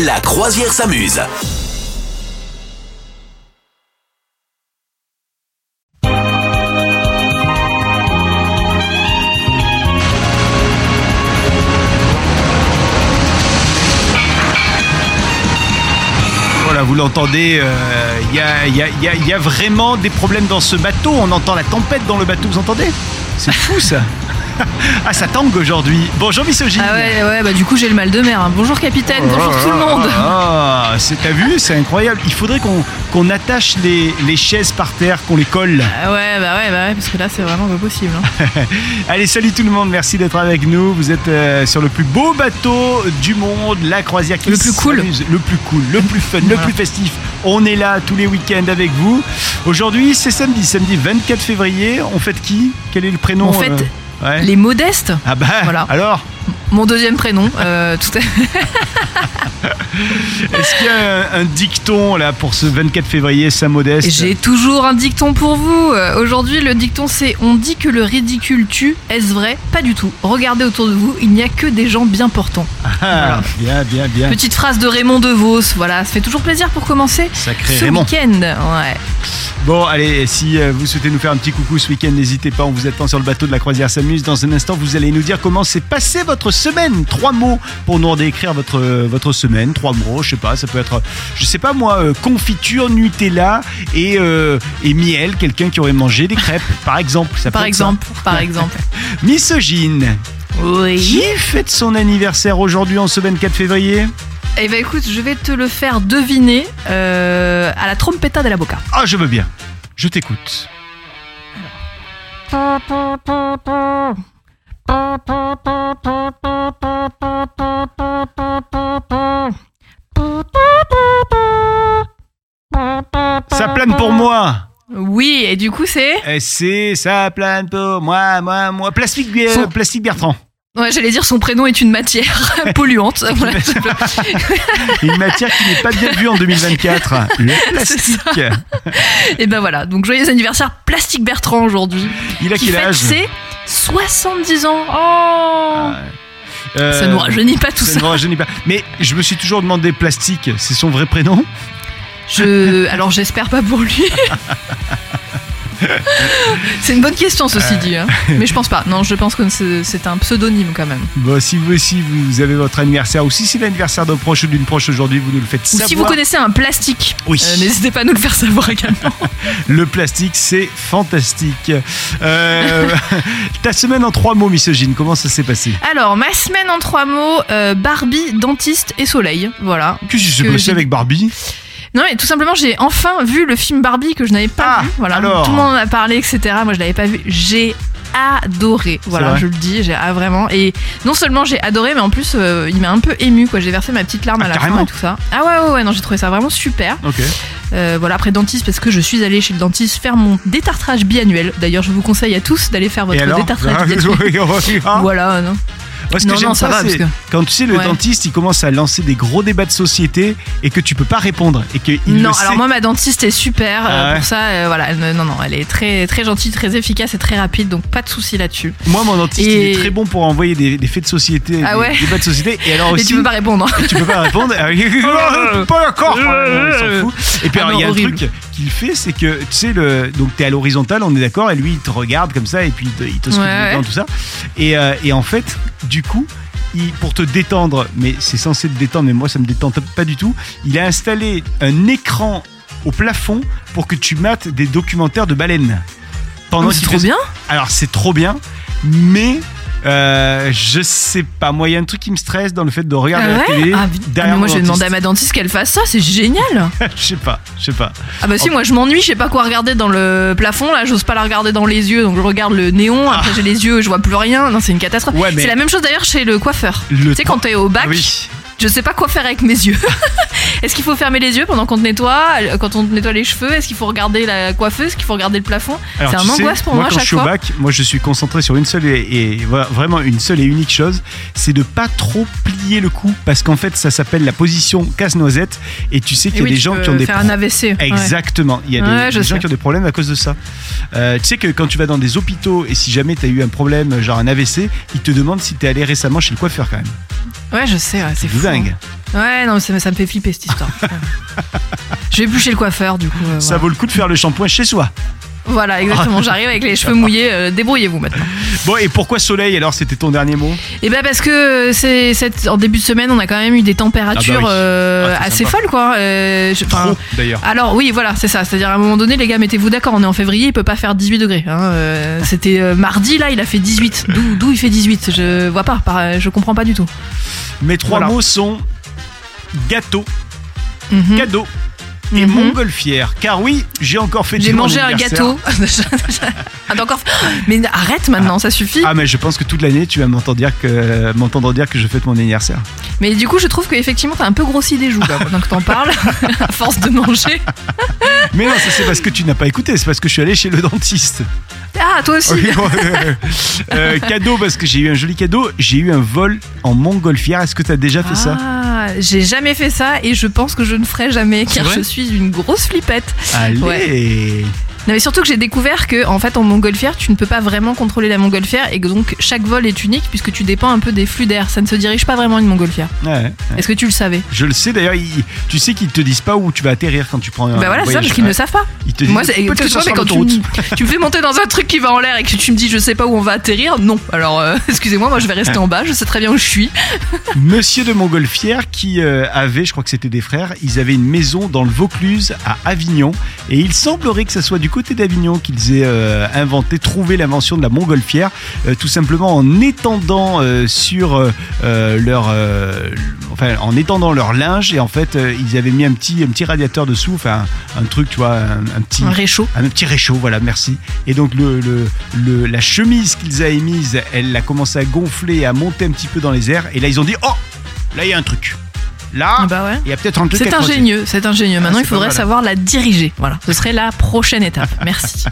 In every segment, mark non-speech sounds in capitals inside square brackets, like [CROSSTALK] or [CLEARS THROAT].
La croisière s'amuse. Voilà, vous l'entendez, euh, il il y y a vraiment des problèmes dans ce bateau. On entend la tempête dans le bateau, vous entendez? C'est fou ça [LAUGHS] Ah, ça tangue aujourd'hui. Bonjour Misogyne Ah ouais, ouais, bah du coup j'ai le mal de mer. hein. Bonjour capitaine, bonjour tout le monde. Ah, [LAUGHS] c'est- t'as vu, c'est incroyable. Il faudrait qu'on qu'on attache les, les chaises par terre, qu'on les colle. Ah ouais, bah ouais, bah ouais, parce que là c'est vraiment pas possible. hein. [LAUGHS] Allez, salut tout le monde, merci d'être avec nous. Vous êtes euh, sur le plus beau bateau du monde, la croisière qui Le plus cool. Le plus cool, le plus fun, le plus festif. On est là tous les week-ends avec vous. Aujourd'hui, c'est samedi, samedi 24 février. On fête qui? Quel est le prénom On fête euh, ouais. Les modestes, Ah bah, Voilà. alors mon deuxième prénom. euh, tout à... [LAUGHS] Est-ce qu'il y a un, un dicton là pour ce 24 février, Saint-Modeste J'ai toujours un dicton pour vous. Aujourd'hui le dicton c'est on dit que le ridicule tue. Est-ce vrai? Pas du tout. Regardez autour de vous, il n'y a que des gens bien portants. Ah, Bien, bien, bien. Petite phrase de Raymond DeVos. Voilà, ça fait toujours plaisir pour commencer. Sacré Ce week-end, ouais. Bon, allez, si euh, vous souhaitez nous faire un petit coucou ce week-end, n'hésitez pas, on vous attend sur le bateau de la croisière s'amuse. Dans un instant, vous allez nous dire comment s'est passée votre semaine. Trois mots pour nous décrire votre, euh, votre semaine. Trois mots, je sais pas, ça peut être, je sais pas moi, euh, confiture, Nutella et, euh, et miel, quelqu'un qui aurait mangé des crêpes, [LAUGHS] par exemple. Ça Par ça. exemple, par exemple. [LAUGHS] Misogyne, Oui. qui fête son anniversaire aujourd'hui en ce 24 février? Eh ben écoute, je vais te le faire deviner euh, à la trompetta de la boca. Ah, je veux bien. Je t'écoute. Ça plane pour moi. Oui, et du coup c'est? Et c'est ça plane pour moi, moi, moi. Plastique, euh, Son- plastique Bertrand. Ouais, j'allais dire son prénom est une matière [LAUGHS] polluante. Voilà. Une matière qui n'est pas bien vue en 2024. Le [LAUGHS] plastique. et ben voilà, donc joyeux anniversaire Plastique Bertrand aujourd'hui. Il a Qui quel fête âge ses 70 ans. Oh Euh, Ça nous rajeunit pas tout ça ça. nous rajeunit pas. Mais je me suis toujours demandé plastique, c'est son vrai prénom? Je... Alors j'espère pas pour lui. [LAUGHS] c'est une bonne question ceci dit. hein. Mais je pense pas. Non, je pense que c'est un pseudonyme quand même. Bon, si vous aussi vous avez votre anniversaire ou si c'est l'anniversaire d'un proche ou d'une proche aujourd'hui, vous nous le faites Ou savoir. si vous connaissez un plastique, Oui. euh, n'hésitez pas à nous le faire savoir également. [LAUGHS] Le plastique, c'est fantastique. Euh, [LAUGHS] ta semaine en trois mots, misogyne, comment ça s'est passé? Alors, ma semaine en trois mots, euh, Barbie, dentiste et soleil. Voilà. Qu'est-ce qui s'est Que passé avec Barbie? Non, mais tout simplement, j'ai enfin vu le film Barbie que je n'avais pas Ah, vu. Voilà. alors Tout le monde en a parlé, etc. Moi, je l'avais pas vu. J'ai adoré. Voilà, je le dis, j'ai ah, vraiment. Et non seulement j'ai adoré, mais en plus, euh, il m'a un peu ému. Quoi, j'ai versé ma petite larme Ah, à la carrément. fin et tout ça. Ah ouais, ouais, ouais. Non, j'ai trouvé ça vraiment super. Euh, voilà, après dentiste, parce que je suis allée chez le dentiste faire mon détartrage biannuel. D'ailleurs, je vous conseille à tous d'aller faire votre détartrage [LAUGHS] biannuel. Voilà, non. Moi, ce que Non, j'aime non, ça pas, va, c'est parce que- quand tu sais le Ouais. dentiste, il commence à lancer des gros débats de société et que tu peux pas répondre et que il non, le alors sait. moi ma dentiste est super euh, Ah ouais pour ça. euh, voilà, elle ne- non non, elle est très très gentille, très efficace et très rapide, donc pas de souci là-dessus. Moi, mon dentiste, il est très bon pour envoyer des, des faits de société, Ah des ouais débats de société. Et alors [LAUGHS] Mais aussi, tu peux pas répondre. [LAUGHS] tu peux pas répondre. [LAUGHS] Ah, pas d'accord. On s'en fout. Et puis Ah alors, il y a non, un horrible. truc qu'il fait, c'est que tu sais le, donc t'es à l'horizontale, on est d'accord, et lui il te regarde comme ça et puis il te, il te Ouais, dedans, ouais. tout ça. Et, euh, et en fait, du coup. Il, pour te détendre, mais c'est censé te détendre, mais moi ça me détend pas du tout. Il a installé un écran au plafond pour que tu mates des documentaires de baleines. Pendant Oh, c'est trop fait- bien. alors c'est trop bien, mais euh, je sais pas. Moi, il y a un truc qui me stresse dans le fait de regarder Ah la télé. Ah, ah, moi je vais demander à ma dentiste qu'elle fasse ça, c'est génial. [LAUGHS] je sais pas, je sais pas. Ah bah si, moi je m'ennuie, je sais pas quoi regarder dans le plafond, là j'ose pas la regarder dans les yeux, donc je regarde le néon, après j'ai les yeux, je vois plus rien, non c'est une catastrophe. Ah. Ouais, mais- C'est la même chose d'ailleurs chez le coiffeur. Le Tu sais quand t'es au bac, Ah oui. Je sais pas quoi faire avec mes yeux. [LAUGHS] Est-ce qu'il faut fermer les yeux pendant qu'on te nettoie, euh, quand on te nettoie les cheveux? Est-ce qu'il faut regarder la coiffeuse? Est-ce qu'il faut regarder le plafond? C'est un sais, angoisse pour moi, moi quand chaque je suis au fois. bac, moi je suis concentré sur une seule et, et voilà, vraiment une seule et unique chose, c'est de pas trop plier le cou parce qu'en fait ça s'appelle la position casse-noisette et tu sais qu'il y a oui, des gens qui ont des faire pro- un AVC. ouais. Exactement, il y a des, Ouais, je des gens qui ont des problèmes à cause de ça. Euh, tu sais que quand tu vas dans des hôpitaux et si jamais tu as eu un problème, genre un AVC, ils te demandent si tu es allé récemment chez le coiffeur quand même. Ouais, je sais, ouais, C'est fou. Dingue. Ouais, non, ça, ça me fait flipper cette histoire. [LAUGHS] Je vais plus chez le coiffeur, du coup. euh, Ça vaut le coup de faire le shampoing chez soi. Voilà, exactement. [LAUGHS] J'arrive avec les cheveux mouillés. euh, Débrouillez-vous maintenant. Bon, et pourquoi soleil alors C'était ton dernier mot? Et ben parce que c'est cette en début de semaine, on a quand même eu des températures Ah bah oui. euh, Ah, c'est assez sympa. folles, quoi. Euh, je- enfin, Trop, d'ailleurs. alors oui, voilà, c'est ça. C'est-à-dire à un moment donné, les gars, mettez-vous d'accord. On est en février, il peut pas faire 18 degrés. hein. Euh, C'était euh, mardi là, il a fait 18. D'où d'où il fait 18 Je vois pas. par- Je comprends pas du tout. Mes trois Voilà. mots sont gâteau, Mhm. cadeau et Mhm. montgolfière. Car oui, j'ai encore fait J'ai mangé un gâteau. [LAUGHS] [LAUGHS] Ah, d'accord. [GASPS] Mais arrête maintenant, ça suffit. Ah mais je pense que toute l'année tu vas m'entendre dire que m'entendre dire que je fête mon anniversaire. Mais du coup, je trouve qu'effectivement, t'as un peu grossi des joues là, pendant que t'en parles, [LAUGHS] à force de manger. [LAUGHS] Mais non, ça c'est parce que tu n'as pas écouté, c'est parce que je suis allé chez le dentiste. Ah, toi aussi. Ouais. Euh, cadeau parce que j'ai eu un joli cadeau, j'ai eu un vol en montgolfière. Est-ce que tu as déjà fait ça? Ah, j'ai jamais fait ça et je pense que je ne ferai jamais car je suis une grosse flippette. Allez. Ouais. Non mais surtout que j'ai découvert que en fait en montgolfière tu ne peux pas vraiment contrôler la montgolfière et que donc chaque vol est unique puisque tu dépends un peu des flux d'air. Ça ne se dirige pas vraiment une montgolfière. Ouais, ouais. Est-ce que tu le savais? Je le sais d'ailleurs, ils- tu sais qu'ils te disent pas où tu vas atterrir quand tu prends un Bah voilà, c'est ça parce qu'ils ne Ouais. savent pas. Ils te disent Moi, c'est mais quand tu, me- tu me fais monter dans un truc qui va en l'air et que tu me dis je sais pas où on va atterrir, non. Alors euh, [LAUGHS] excusez-moi, moi je vais rester en bas, je sais très bien où je suis. [LAUGHS] Monsieur de Montgolfière qui euh, avait, je crois que c'était des frères, ils avaient une maison dans le Vaucluse à Avignon et il semblerait que ce soit du côté d'Avignon qu'ils aient euh, inventé, trouvé l'invention de la montgolfière, euh, tout simplement en étendant euh, sur leur, enfin en étendant leur linge et en fait ils avaient mis un petit, un petit radiateur dessous, enfin un, un truc, tu vois, un, un petit, Un réchaud. un petit réchaud, voilà, merci. Et donc le, le, le- la chemise qu'ils avaient mise, elle a commencé à gonfler, à monter un petit peu dans les airs. Et là, ils ont dit, oh, là, il y a un truc. Là, Ah bah ouais. il y a peut-être un truc. C'est ingénieux, c'est ingénieux. Maintenant, c'est il faudrait savoir la diriger. Voilà, ce serait la prochaine étape. [LAUGHS] Merci.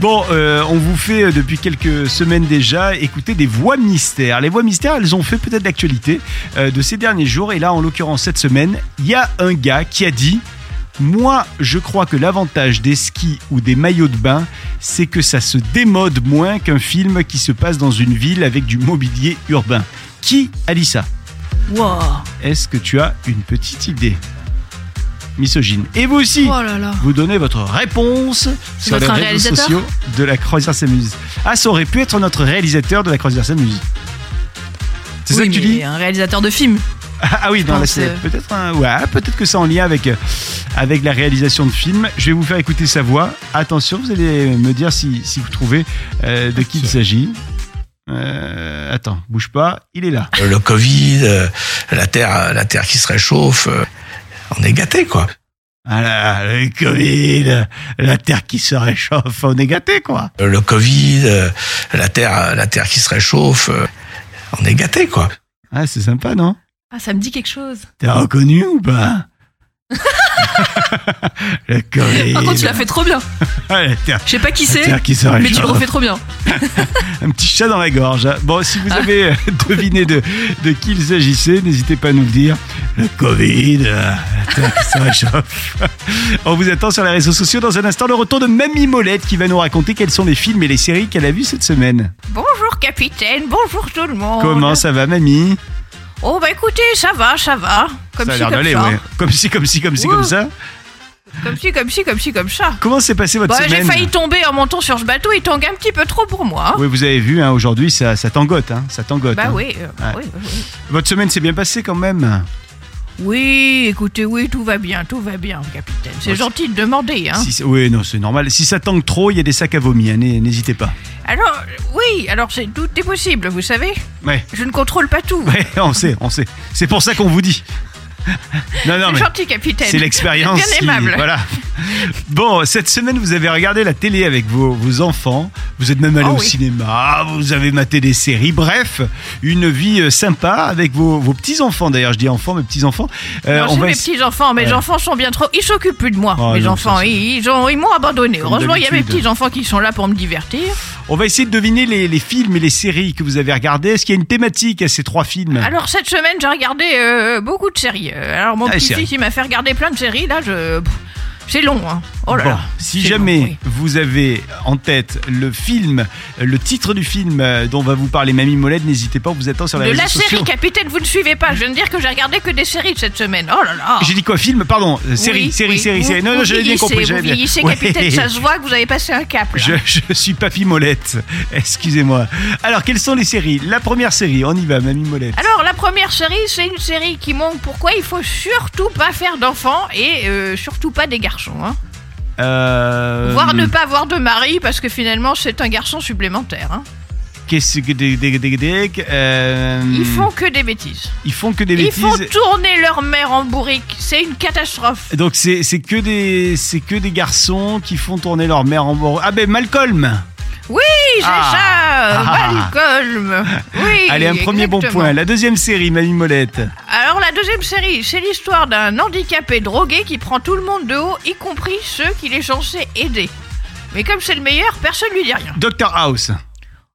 Bon, euh, on vous fait euh, depuis quelques semaines déjà écouter des voix mystères. Les voix mystères, elles ont fait peut-être l'actualité euh, de ces derniers jours. Et là, en l'occurrence, cette semaine, il y a un gars qui a dit Moi, je crois que l'avantage des skis ou des maillots de bain, c'est que ça se démode moins qu'un film qui se passe dans une ville avec du mobilier urbain. Qui a dit ça? Wow. Est-ce que tu as une petite idée Misogyne. Et vous aussi Oh là là. vous donnez votre réponse sur les votre réseaux réalisateur sociaux de la Croisière s'amuse. Ah, ça aurait pu être notre réalisateur de la Croisière s'amuse. C'est ça Oui, que tu dis Un réalisateur de film. ah, ah oui, c'est euh, peut-être un... ouais, peut-être que c'est en lien avec, euh, avec la réalisation de films. Je vais vous faire écouter sa voix. Attention, vous allez me dire si, si vous trouvez euh, de qui il s'agit. Euh, attends, bouge pas, il est là. le Covid, euh, la terre, la terre qui se réchauffe, euh, on est gâté quoi. Voilà, le Covid, la terre qui se réchauffe, on est gâté quoi. Le Covid, euh, la terre, la terre qui se réchauffe, euh, on est gâté quoi. Ah, c'est sympa, non? Ah, ça me dit quelque chose. T'es reconnu ou pas? [LAUGHS] Le Covid. Par contre, tu l'as fait trop bien. [LAUGHS] Ah, Je sais pas qui c'est, mais tu le refais trop bien. [LAUGHS] Un petit chat dans la gorge. Bon, si vous avez euh, deviné de, de qui il s'agissait, n'hésitez pas à nous le dire. Le Covid, euh, la terre qui se réchauffe. On vous attend sur les réseaux sociaux. Dans un instant, le retour de Mamie Molette qui va nous raconter quels sont les films et les séries qu'elle a vus cette semaine. Bonjour capitaine, bonjour tout le monde. Comment ça va, Mamie? Oh bah écoutez, ça va, ça va. Comme Ça a l'air comme d'aller, ouais. Comme si, comme si, comme si, comme ça. Comme ci, comme ci, comme ci, comme ça. Comment s'est passée votre Bah j'ai semaine failli tomber en montant sur ce bateau, il tangue un petit peu trop pour moi. Oui, vous avez vu, hein, aujourd'hui, ça, ça tangote. Hein, ça tangote. Bah hein. oui, euh, Ouais. oui, oui, oui. Votre semaine s'est bien passée quand même Oui, écoutez, oui, tout va bien, tout va bien, capitaine. C'est Ouais, gentil de demander, hein. Si Oui, non, c'est normal. Si ça tangue trop, il y a des sacs à vomi, hein, n'hé- n'hésitez pas. Alors, oui, alors c'est tout est possible, vous savez. Ouais, Je ne contrôle pas tout. ouais, on sait, on sait. C'est pour ça qu'on vous dit. Non, non, C'est mais gentil, capitaine. c'est l'expérience. Bien qui- aimable. Voilà. Bon, cette semaine, vous avez regardé la télé avec vos, vos enfants. Vous êtes même allé Oh au oui. cinéma. Vous avez maté des séries. Bref, une vie euh, sympa avec vos, vos petits enfants. D'ailleurs, je dis enfants, mes petits enfants. Euh, Non, on c'est va mes essa- petits enfants. Mes Ouais. enfants sont bien trop. Ils s'occupent plus de moi. Oh, mes non, enfants, ça, ils, ils ont, ils m'ont abandonné. Heureusement, il y a mes petits enfants qui sont là pour me divertir. On va essayer de deviner les, les films et les séries que vous avez regardés. Est-ce qu'il y a une thématique à ces trois films? Alors cette semaine, j'ai regardé euh, beaucoup de séries. Euh, Alors mon Ah, les petit-fils, séries. il m'a fait regarder plein de séries. Là, je, pff, c'est long. Hein. Oh là Bon, là. si jamais bon, oui. vous avez en tête le film, le titre du film euh, dont va vous parler Mamie Molette, n'hésitez pas, vous attend sur les De réseaux la série, capitaine, vous ne suivez pas. Je viens de dire que j'ai regardé que des séries cette semaine. Oh là là. J'ai dit quoi Film Pardon, euh, série, Oui, série, oui. série, Vous- série. Non, vous non, j'avais bien compris. Vous bien- vieillissez, Ouais. capitaine, ça se voit que vous avez passé un cap. là. Je, je suis Papy Molette. [LAUGHS] Excusez-moi. Alors, quelles sont les séries? La première série, on y va, Mamie Molette. Alors, la première série, c'est une série qui montre pourquoi il faut surtout pas faire d'enfants et euh, surtout pas des garçons. Hein. Euh, Voire ne pas avoir de mari parce que finalement, c'est un garçon supplémentaire. Hein. Qu'est-ce que des, des, des, des- euh, Ils font que des bêtises. ils font que des Ils bêtises. font tourner leur mère en bourrique. C'est une catastrophe. Donc c'est que des c'est que des garçons qui font tourner leur mère en bord. Ah ben Malcolm. Oui, Ah. ça, Malcolm. Oui. Allez un premier bon point. La deuxième série, Mamie Molette. Alors la deuxième série, c'est l'histoire d'un handicapé drogué qui prend tout le monde de haut, y compris ceux qu'il est censé aider. Mais comme c'est le meilleur, personne lui dit rien. Doctor House.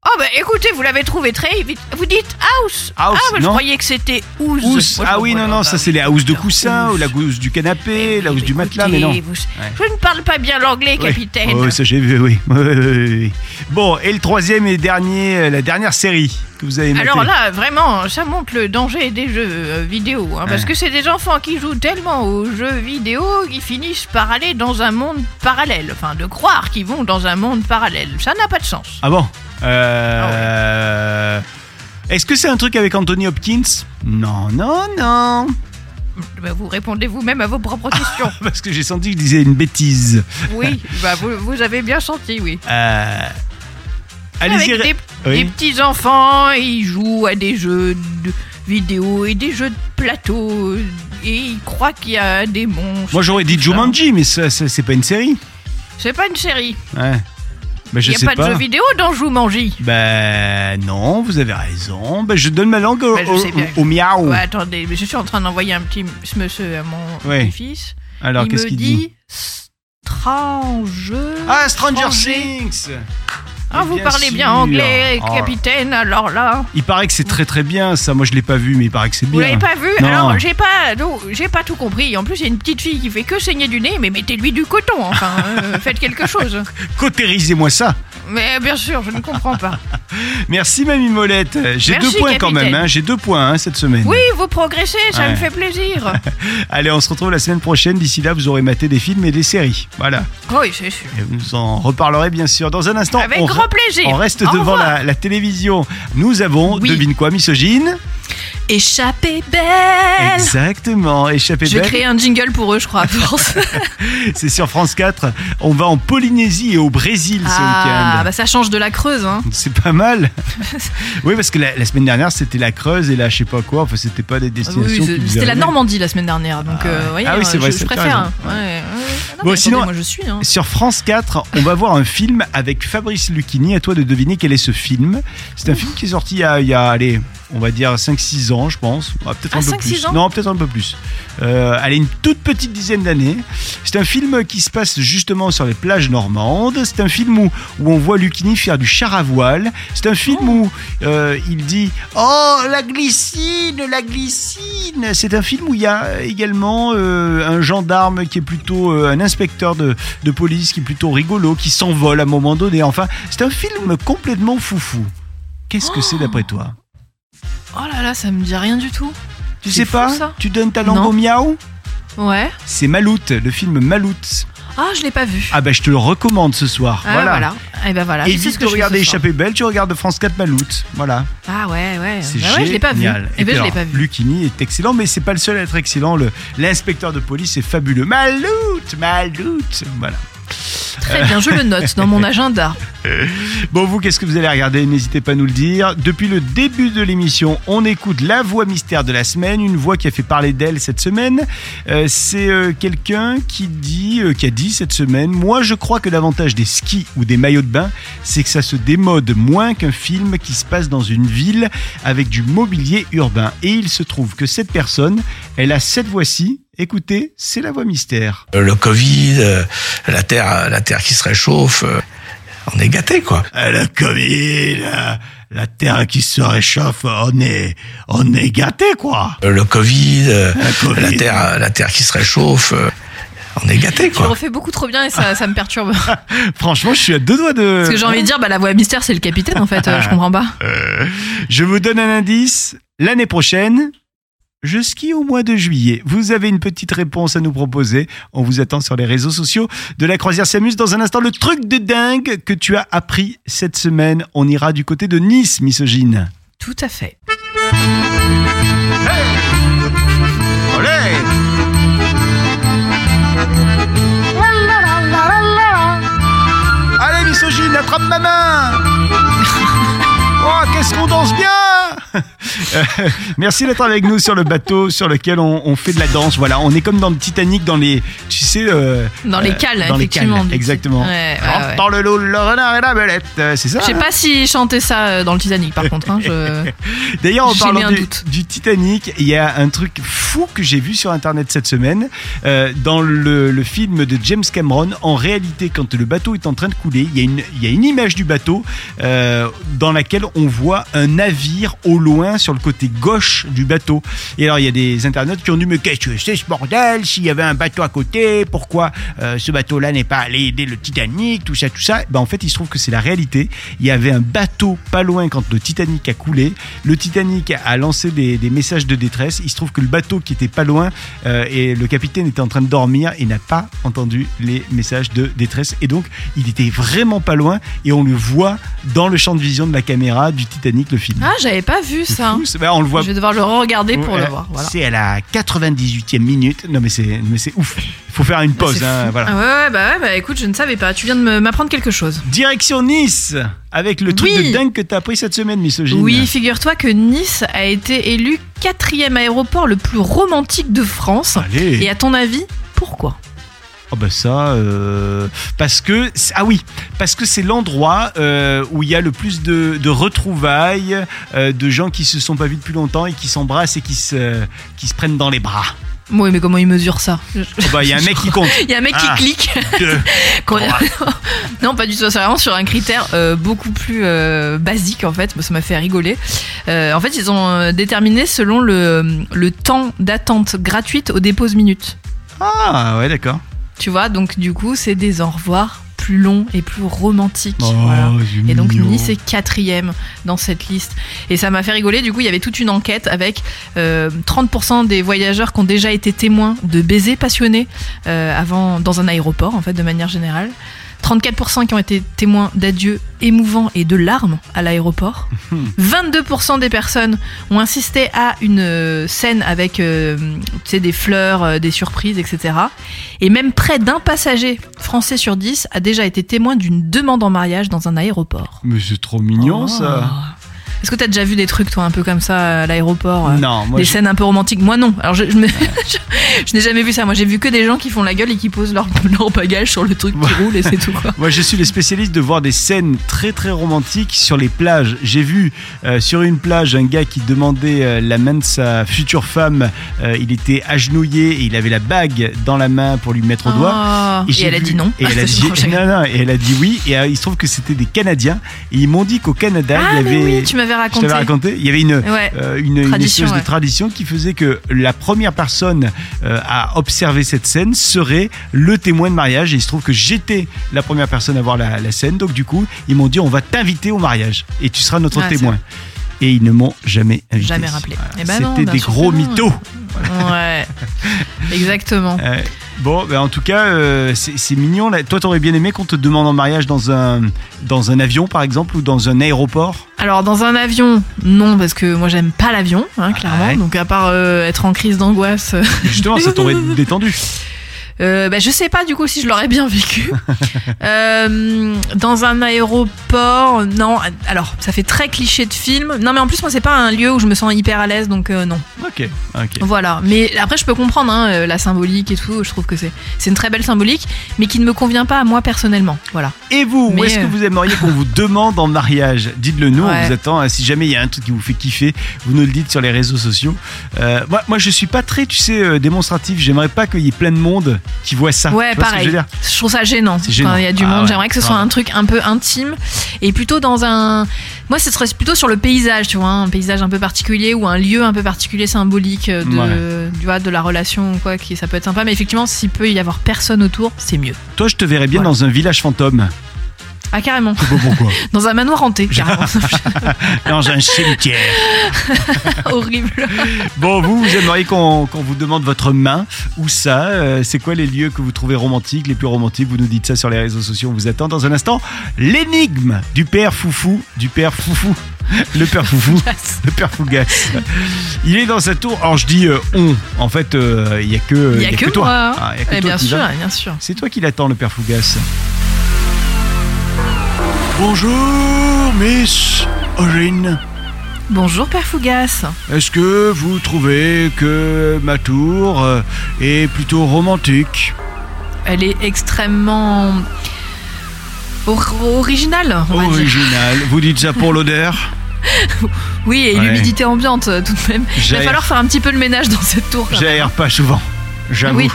Oh bah écoutez, vous l'avez trouvé très vite. Vous dites house. House, ah, mais je croyais que c'était house. Moi, Ah oui non non ça c'est les housses de coussin ou la housse. du canapé, la housse du matelas mais non. vous- Je ne parle pas bien l'anglais, Oui. capitaine. Oh, ça j'ai vu [LAUGHS] oui. Bon et le troisième et dernier euh, la dernière série que vous avez. Alors là, vraiment, ça montre le danger des jeux euh, vidéo. hein, Parce Ouais. que c'est des enfants qui jouent tellement aux jeux vidéo qu'ils finissent par aller dans un monde parallèle. Enfin, de croire qu'ils vont dans un monde parallèle. Ça n'a pas de sens. Ah bon? Euh... Est-ce que c'est un truc avec Anthony Hopkins Non, non, non. Bah, vous répondez vous-même à vos propres questions. [LAUGHS] Parce que j'ai senti que je disais une bêtise. oui, bah, vous, vous avez bien senti, oui. Euh... Allez-y. Des, Oui. des petits enfants, ils jouent à des jeux de vidéo et des jeux de plateau. Et ils croient qu'il y a des monstres. Moi j'aurais dit. Jumanji, mais c'est pas une série. C'est pas une série. Ouais. Je Il n'y a pas, de jeu vidéo dans Jumanji. Ben non, vous avez raison. Ben, je donne ma langue au, Ben, je sais bien. au- au miaou. Ouais, attendez, mais je suis en train d'envoyer un petit monsieur à mon Ouais. petit-fils. Alors il qu'est-ce me qu'il dit, dit? Strange. Ah, Stranger Stranger. Things Ah, vous Bien parlez sûr. bien anglais, Oh. capitaine, alors là. Il paraît que c'est très très bien, ça. Moi je l'ai pas vu, mais il paraît que c'est Vous bien. l'avez pas vu Non. Alors, j'ai pas, non, j'ai pas tout compris. En plus, il y a une petite fille qui fait que saigner du nez, mais mettez-lui du coton, enfin, euh, [LAUGHS] faites quelque chose. Cautérisez-moi ça. Mais bien sûr, je ne comprends pas. [LAUGHS] Merci Mamie Molette. J'ai Merci, deux points quand capitaine. même. Hein. J'ai deux points hein, cette semaine. Oui, vous progressez, ça Ouais. me fait plaisir. [LAUGHS] Allez, on se retrouve la semaine prochaine. D'ici là, vous aurez maté des films et des séries. Voilà. Oui, c'est sûr. Et vous en reparlerez bien sûr. Dans un instant, Avec on, grand plaisir. on reste Au devant la, la télévision. Nous avons, Oui. devine quoi, misogyne Échappée belle Exactement. Échappée Je vais belle. créer un jingle pour eux, je crois, à force. [LAUGHS] C'est sur France 4. On va en Polynésie et au Brésil ce Ah, week-end. bah ça change de la Creuse, hein. C'est pas mal. [LAUGHS] oui, parce que la, la semaine dernière, c'était la Creuse et là, je sais pas quoi. Enfin, c'était pas des destinations Oui, c'était la Normandie la semaine dernière, donc Ah euh, voyez, Ah oui, c'est euh, vrai, je, je préfère. Ouais. Ah non, Bon, attendez, sinon- moi je suis. Hein. Sur France 4, on va voir un film avec Fabrice Lucchini. À toi de deviner quel est ce film. C'est un film qui est sorti il y a, il y a, allez, on va dire 5-6 ans, je pense. Ah, peut-être Ah, un peu 5-6 plus. ans non, peut-être un peu plus. Euh, allez, une toute petite dizaine d'années. C'est un film qui se passe justement sur les plages normandes. C'est un film où, où on voit Lucchini faire du char à voile. C'est un film où euh, il dit Oh, la glycine, la glycine. C'est un film où il y a également euh, un gendarme qui est plutôt euh, un inspecteur de, de police qui est plutôt rigolo, qui s'envole à un moment donné. Enfin, c'est un film complètement foufou. Qu'est-ce que c'est d'après toi? Oh là là, ça me dit rien du tout. Tu sais fou, pas ça. Tu donnes ta langue Non. au miaou Ouais. C'est Maloute, le film Maloute. Ah, je l'ai pas vu. Ah bah je te le recommande ce soir. Ah, voilà. voilà. Et ben voilà. Évite de regarder. Échappée Belle, tu regardes France 4 Maloute. Voilà. Ah ouais, ouais. C'est Bah ouais, je l'ai pas vu. génial. Et ben puis je l'ai pas vu. Lucchini est excellent, mais c'est pas le seul à être excellent. Le- L'inspecteur de police est fabuleux. Maloute, Maloute. Voilà. Très bien, je le note dans mon agenda. [LAUGHS] Bon, vous, qu'est-ce que vous allez regarder? N'hésitez pas à nous le dire. Depuis le début de l'émission, on écoute la voix mystère de la semaine, une voix qui a fait parler d'elle cette semaine. Euh, c'est euh, quelqu'un qui dit, euh, qui a dit cette semaine, moi je crois que l'avantage des skis ou des maillots de bain, c'est que ça se démode moins qu'un film qui se passe dans une ville avec du mobilier urbain. Et il se trouve que cette personne, elle a cette voix-ci. Écoutez, c'est la voix mystère. Euh, Le Covid, euh, la terre, la terre qui se réchauffe, euh, on est gâté quoi. Le Covid, la terre qui se réchauffe, on est, on est gâté quoi. Le Covid, Le Covid. la terre, la terre qui se réchauffe, on est gâté Tu le quoi. refais beaucoup trop bien et ça, ça me perturbe. [LAUGHS] Franchement, je suis à deux doigts de. Parce que j'ai envie de dire, bah, la voix mystère, c'est le capitaine, en fait. je comprends pas. Je vous donne un indice. L'année prochaine, je skie au mois de juillet. Vous avez une petite réponse à nous proposer. On vous attend sur les réseaux sociaux de la croisière s'amuse. Dans un instant, le truc de dingue que tu as appris cette semaine. On ira du côté de Nice, misogyne. Tout à fait. Olé Allez, misogyne, attrape ma main [LAUGHS] Oh, qu'est-ce qu'on danse bien Merci d'être avec nous sur le bateau sur lequel on, on fait de la danse. Voilà, on est comme dans le Titanic, dans les, tu sais, euh, Dans les euh, cales, dans les cales, exactement. Ouais, ouais, ouais. Dans le loup, le renard et la belette, Euh, c'est ça. Je sais pas si chanter ça euh, dans le Titanic, par contre. Hein, je... [LAUGHS] D'ailleurs, en parlant du, Titanic, il y a un truc fou que j'ai vu sur Internet cette semaine. Euh, dans le, le film de James Cameron, en réalité, quand le bateau est en train de couler, il y a une, il y a une image du bateau euh, dans laquelle on voit un navire au loin sur le côté gauche du bateau. Et alors, il y a des internautes qui ont dit Mais qu'est-ce que c'est ce bordel? S'il y avait un bateau à côté, pourquoi euh, ce bateau-là n'est pas allé aider le Titanic Tout ça, tout ça? Ben, en fait, il se trouve que c'est la réalité. Il y avait un bateau pas loin quand le Titanic a coulé. Le Titanic a lancé des, messages de détresse. Il se trouve que le bateau qui était pas loin euh, et le capitaine était en train de dormir et n'a pas entendu les messages de détresse. Et donc, il était vraiment pas loin et on le voit dans le champ de vision de la caméra du Titanic, le film. Ah, j'avais pas vu Ça. ben, on le voit Je vais devoir le regarder pour Ouais, le voir. Voilà. C'est à la 98e minute. Non, mais c'est, mais c'est ouf. Il faut faire une pause. hein, voilà. Ah ouais, ouais, bah ouais, bah écoute, je ne savais pas. Tu viens de m'apprendre quelque chose. Direction Nice avec le truc Oui. de dingue que t'as appris cette semaine, misogyne. Oui, figure-toi que Nice a été élu quatrième aéroport le plus romantique de France. Allez. Et à ton avis, pourquoi? Oh bah ça, euh, parce que ah oui, parce que c'est l'endroit euh, où il y a le plus de, de retrouvailles, euh, de gens qui se sont pas vus depuis longtemps et qui s'embrassent et qui se qui se prennent dans les bras. Oui, mais comment il mesure ça? Oh bah il y a un mec qui compte. [LAUGHS] Il y a un mec Ah. qui clique. Deux. [LAUGHS] Qu'on- [LAUGHS] non, pas du tout. C'est vraiment sur un critère euh, beaucoup plus euh, basique en fait. Ça m'a fait rigoler. Euh, en fait, ils ont déterminé selon le, le temps d'attente gratuite aux déposes minutes. Ah ouais d'accord. Tu vois, donc du coup, c'est des au revoir plus longs et plus romantiques. Oh, Voilà. Et donc mignon. Nice est quatrième dans cette liste. Et ça m'a fait rigoler. Du coup, il y avait toute une enquête avec euh, 30% des voyageurs qui ont déjà été témoins de baisers passionnés euh, avant dans un aéroport, en fait, de manière générale. 34% qui ont été témoins d'adieux émouvants et de larmes à l'aéroport. [LAUGHS] 22% des personnes ont insisté à une euh, scène avec euh, tu sais, des fleurs, euh, des surprises, etc. Et même près d'un passager français sur 10 a déjà été témoin d'une demande en mariage dans un aéroport. Mais c'est trop mignon Oh. ça. Est-ce que t'as déjà vu des trucs, toi, un peu comme ça à l'aéroport euh, Non, moi Des je- scènes un peu romantiques? Moi, non. Alors, je, je, me- [LAUGHS] je- n'ai jamais vu ça. Moi, j'ai vu que des gens qui font la gueule et qui posent leur, [LAUGHS] leur bagage sur le truc qui roule et c'est tout, quoi. Moi, je suis le spécialiste de voir des scènes très très romantiques sur les plages. J'ai vu euh, sur une plage un gars qui demandait euh, la main de sa future femme. Euh, il était agenouillé et il avait la bague dans la main pour lui mettre au doigt. Oh. Et, elle a dit non. Et elle a [LAUGHS] dit Non, je rigole. non, non, et elle a dit oui. Et il se trouve que c'était des Canadiens. Et ils m'ont dit qu'au Canada, Ah, il y avait. oui, tu je t'avais raconté. Il y avait une, Ouais. euh, une, espèce ouais. de tradition qui faisait que la première personne euh, à observer cette scène serait le témoin de mariage. Et il se trouve que j'étais la première personne à voir la, la scène. Donc du coup, ils m'ont dit on va t'inviter au mariage et tu seras notre Ah, témoin. Et ils ne m'ont jamais invité. Jamais rappelé. Voilà. Eh ben C'était bien des gros non. mythos. Ouais. [LAUGHS] Exactement. Bon, ben, en tout cas, euh, c'est mignon. Là. Toi, t'aurais bien aimé qu'on te demande en mariage dans un, dans un avion, par exemple, ou dans un aéroport? Alors dans un avion, non parce que moi j'aime pas l'avion, hein, clairement. ouais. Donc à part euh, être en crise d'angoisse, Justement, ça t'aurait [LAUGHS] détendu. Euh, bah, je sais pas du coup si je l'aurais bien vécu. [LAUGHS] Euh, dans un aéroport, non. Alors ça fait très cliché de film. Non mais en plus moi c'est pas un lieu où je me sens hyper à l'aise donc euh, non. Ok, ok. Voilà. Mais après je peux comprendre hein, euh, la symbolique et tout. Je trouve que c'est une très belle symbolique, mais qui ne me convient pas à moi personnellement. Voilà. Et vous, où est-ce que vous aimeriez qu'on vous demande en mariage? Dites-le nous, on vous attend. Si jamais il y a un truc qui vous fait kiffer, vous nous le dites sur les réseaux sociaux. Moi, moi, je suis pas très, tu sais, démonstratif. J'aimerais pas qu'il y ait plein de monde qui voient ça. Ouais, Tu pareil. je veux dire Je trouve ça gênant. C'est gênant. Quand il y a du Ah monde, ouais, j'aimerais que ce soit un truc un peu intime et plutôt dans un. Moi, ce serait plutôt sur le paysage, tu vois, un paysage un peu particulier ou un lieu un peu particulier symbolique de, Ouais. tu vois, de la relation ou quoi, qui ça peut être sympa. Mais effectivement, s'il peut y avoir personne autour, c'est mieux. Toi, je te verrais bien Voilà. dans un village fantôme. Ah, carrément. Je sais pas pourquoi. [LAUGHS] Dans un manoir hanté, carrément. [LAUGHS] dans un cimetière. [LAUGHS] Horrible. Bon, vous, vous aimeriez qu'on vous demande votre main. Où ça Euh, C'est quoi les lieux que vous trouvez romantiques, les plus romantiques? Vous nous dites ça sur les réseaux sociaux. On vous attend dans un instant. L'énigme du père Foufou. Du père Foufou. Le père Foufou. Le père Fougas. Il est dans sa tour. Alors, je dis euh, on. En fait, euh, il y a que, Il y a que toi. moi. Ah, il y a que Eh toi bien sûr, bien sûr. C'est toi qui l'attends, le père Fougas. Bonjour, Miss Aurine. Bonjour, Père Fougas. Est-ce que vous trouvez que ma tour euh, est plutôt romantique? Elle est extrêmement. or- originale, on va dire. Original. Vous dites ça pour l'odeur? [LAUGHS] Oui, et Ouais. l'humidité ambiante euh, tout de même. Il va falloir faire un petit peu le ménage dans cette tour. J'aère pas souvent, j'avoue. Oui.